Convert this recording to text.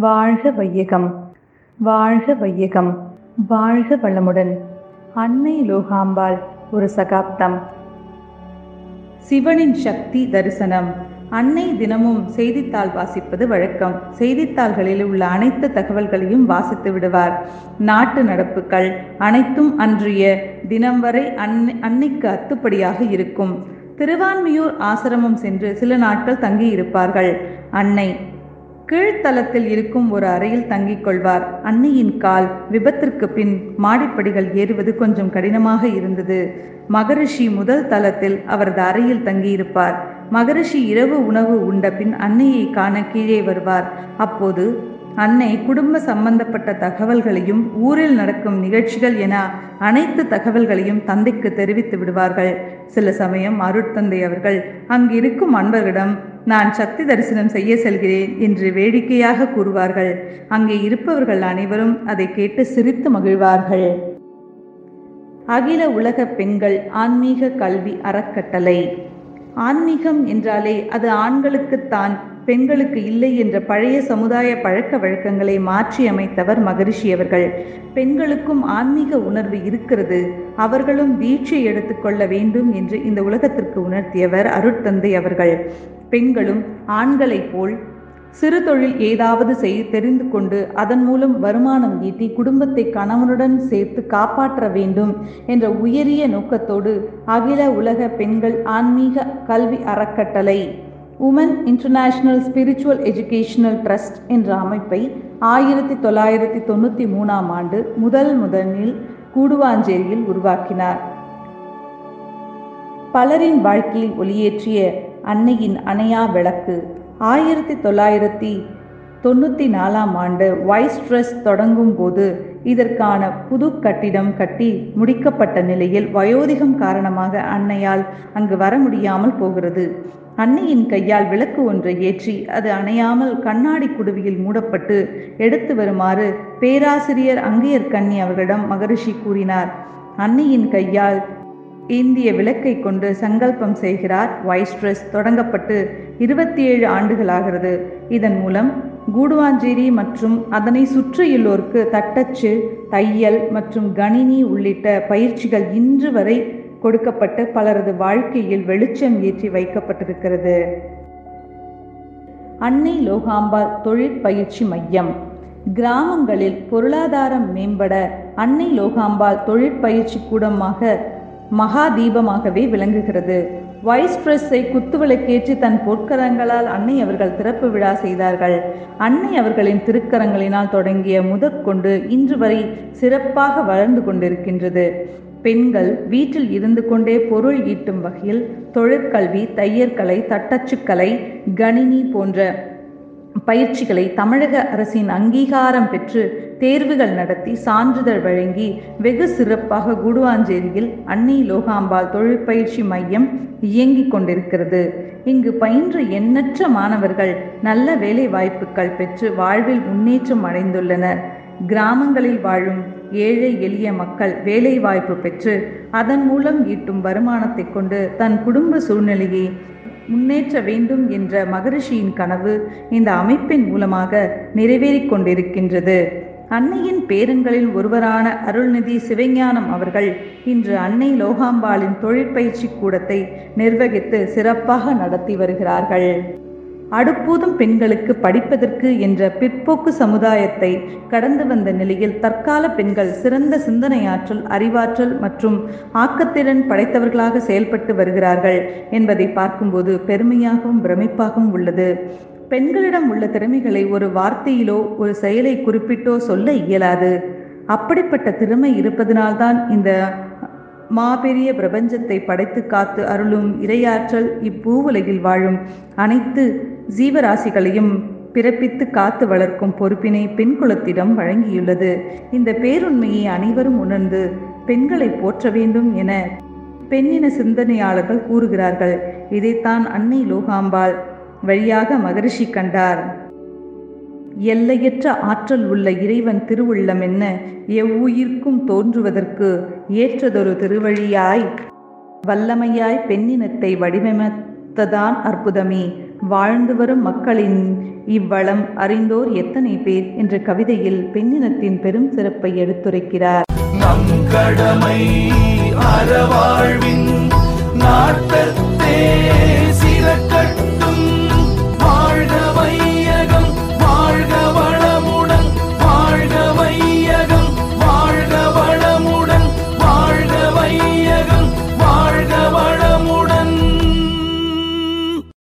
வாழ்க வையகம் வாழ்க வையகம் வாழ்க வளமுடன். அன்னை லோகாம்பாள் ஒரு சகாப்தம். சிவனின் சக்தி தரிசனம். அன்னை தினமும் செய்தித்தாள் வாசிப்பது வழக்கம். செய்தித்தாள்களில் உள்ள அனைத்து தகவல்களையும் வாசித்து விடுவார். நாட்டு நடப்புகள் அனைத்தும் அன்றைய தினம் வரை அன்னை அன்னைக்கு அத்துப்படியாக இருக்கும். திருவான்மியூர் ஆசிரமம் சென்று சில நாட்கள் தங்கியிருப்பார்கள். அன்னை கீழ்த்தளத்தில் இருக்கும் ஒரு அறையில் தங்கிக் கொள்வார். அன்னையின் கால் விபத்திற்கு பின் மாடிப்படிகள் ஏறுவது கொஞ்சம் கடினமாக இருந்தது. மகரிஷி முதல் தளத்தில் அவரது அறையில் தங்கியிருப்பார். மகரிஷி இரவு உணவு உண்ட பின் அன்னையை காண கீழே வருவார். அப்போது அன்னை குடும்ப சம்பந்தப்பட்ட தகவல்களையும் ஊரில் நடக்கும் நிகழ்ச்சிகள் என அனைத்து தகவல்களையும் தந்தைக்கு தெரிவித்து விடுவார்கள். சில சமயம் அருட்தந்தை அவர்கள் அங்கிருக்கும் அன்பர்களிடம் நான் சக்தி தரிசனம் செய்ய செல்கிறேன் என்று வேடிக்கையாக கூறுவார்கள். அங்கே இருப்பவர்கள் அனைவரும் அதை கேட்டு சிரித்து மகிழ்வார்கள். அகில உலக பெண்கள் ஆன்மீக கல்வி அறக்கட்டளை. ஆன்மீகம் என்றாலே அது ஆண்களுக்குத்தான் பெண்களுக்கு இல்லை என்ற பழைய சமுதாய பழக்க வழக்கங்களை மாற்றி அமைத்தவர் மகரிஷி அவர்கள். பெண்களுக்கும் ஆன்மீக உணர்வு இருக்கிறது. அவர்களும் தீட்சை எடுத்துக்கொள்ள வேண்டும் என்று இந்த உலகத்திற்கு உணர்த்தியவர் அருட்தந்தை அவர்கள். பெண்களும் ஆண்களைப் போல் சிறு தொழில் ஏதாவது செய் தெரிந்து கொண்டு அதன் மூலம் வருமானம் ஈட்டி குடும்பத்தை கணவனுடன் சேர்த்து காப்பாற்ற வேண்டும் என்ற உயரிய நோக்கத்தோடு அகில உலக பெண்கள் ஆன்மீக கல்வி அறக்கட்டளை women international spiritual educational trust என்ற அமைப்பை ஆயிரத்தி தொள்ளாயிரத்தி தொண்ணூற்றி மூணாம் ஆண்டு முதல் முதலில் கூடுவாஞ்சேரியில் உருவாக்கினார். பலரின் வாழ்க்கையில் ஒளியேற்றிய அன்னையின் அணையா விளக்கு ஆயிரத்தி தொள்ளாயிரத்தி தொண்ணூற்றி நாலாம் ஆண்டு வைஸ் ட்ரஸ்ட் தொடங்கும் போது இதற்கான புது கட்டிடம் கட்டி முடிக்கப்பட்ட நிலையில் வயோதிகம் காரணமாக அன்னையால் அங்கு வர முடியாமல் போகிறது. அன்னையின் கையால் விளக்கு ஒன்றை ஏற்றி அது அணையாமல் கண்ணாடி குடுவியில் மூடப்பட்டு எடுத்து வருமாறு பேராசிரியர் அங்கையர் கண்ணி அவர்களிடம் மகரிஷி கூறினார். அன்னையின் கையால் இந்திய விளக்கை கொண்டு சங்கல்பம் செய்கிறார் வைஸ்ட்ரஸ். தொடங்கப்பட்டு இருபத்தி ஏழு ஆண்டுகளாகிறது இதன் மூலம் கூடுவாஞ்சேரி மற்றும் அதனை சுற்றியுள்ளோருக்கு தட்டச்சு தையல் மற்றும் கணினி உள்ளிட்ட பயிற்சிகள் இன்று வரை கொடுக்கப்பட்டு பலரது வாழ்க்கையில் வெளிச்சம் ஏற்றி வைக்கப்பட்டிருக்கிறது. அன்னை லோகாம்பாள் தொழிற்பயிற்சி மையம். கிராமங்களில் பொருளாதாரம் மேம்பட அன்னை லோகாம்பாள் தொழிற்பயிற்சி கூடமாக மகா தீபமாகவே விளங்குகிறது. வைஸ் பிரஸ்ஸை குத்துவிளக்கேற்றி தன் பொற்கரங்களால் அன்னை அவர்கள் திறப்பு விழா செய்தார்கள். அன்னை அவர்களின் திருக்கரங்களினால் தொடங்கிய முதற்கொண்டு இன்று வரை சிறப்பாக வளர்ந்து கொண்டிருக்கின்றது. பெண்கள் வீட்டில் இருந்து கொண்டே பொருள் ஈட்டும் வகையில் தொழிற்கல்வி தையற்கலை தட்டச்சுக்கலை கணினி போன்ற பயிற்சிகளை தமிழக அரசின் அங்கீகாரம் பெற்று தேர்வுகள் நடத்தி சான்றிதழ் வழங்கி வெகு சிறப்பாக குடுவாஞ்சேரியில் அன்னை லோகாம்பாள் தொழிற்பயிற்சி மையம் இயங்கிக் கொண்டிருக்கிறது. இங்கு பயின்ற எண்ணற்ற மாணவர்கள் நல்ல வேலை வாய்ப்புகள் பெற்று வாழ்வில் முன்னேற்றம் அடைந்துள்ளனர். கிராமங்களில் வாழும் ஏழை எளிய மக்கள் வேலை வாய்ப்பு பெற்று அதன் மூலம் ஈட்டும் வருமானத்தை கொண்டு தன் குடும்ப சூழ்நிலையை முன்னேற்ற வேண்டும் என்ற மகரிஷியின் கனவு இந்த அமைப்பின் மூலமாக நிறைவேறிக் கொண்டிருக்கின்றது. அன்னையின் பேரன்களில் ஒருவரான அருள்நிதி சிவஞானம் அவர்கள் இன்று அன்னை லோகாம்பாளின் தொழிற்பயிற்சி கூடத்தை நிர்வகித்து சிறப்பாக நடத்தி வருகிறார்கள். அடுப்பூதும் பெண்களுக்கு படிப்பதற்கு என்ற பிற்போக்கு சமுதாயத்தை கடந்து வந்த நிலையில் தற்கால பெண்கள் சிறந்த சிந்தனையாற்றல் அறிவாற்றல் மற்றும் ஆக்கத்திறன் படைத்தவர்களாக செயல்பட்டு வருகிறார்கள் என்பதை பார்க்கும்போது பெருமையாகவும் பிரமிப்பாகவும் உள்ளது. பெண்களிடம் உள்ள திறமைகளை ஒரு வார்த்தையிலோ ஒரு செயலை குறிப்பிட்டோ சொல்ல இயலாது. அப்படிப்பட்ட திறமை இருப்பதனால்தான் இந்த மாபெரிய பிரபஞ்சத்தை படைத்து காத்து அருளும் இரையாற்றல் இப்பூவுலகில் வாழும். அனைத்து ஜீவராசிகளையும் பிறப்பித்து காத்து வளர்க்கும் பொறுப்பினை பெண் குலத்திடம் வழங்கியுள்ளது. இந்த பேருண்மையை அனைவரும் உணர்ந்து பெண்களை போற்ற வேண்டும் என பெண்ணின சிந்தனையாளர்கள் கூறுகிறார்கள். இதைத்தான் அன்னை லோகாம்பாள் வழியாக மகரிஷி கண்டார். எல்லையற்ற ஆற்றல் உள்ள இறைவன் திருவுள்ளம் என்ன? எவ்வுயிர்க்கும் தோன்றுவதற்கு ஏற்றதொரு திருவழியாய் வல்லமையாய் பெண்ணினத்தை வடிவமைத்ததான் அற்புதமே. வாழ்ந்து வரும் மக்களின் இவ்வளம் அறிந்தோர் எத்தனை பேர் என்ற கவிதையில் பெண்ணினத்தின் பெரும் சிறப்பை எடுத்துரைக்கிறார். நம் கடமை அறவாழ்வின் நாட்டத்தே சில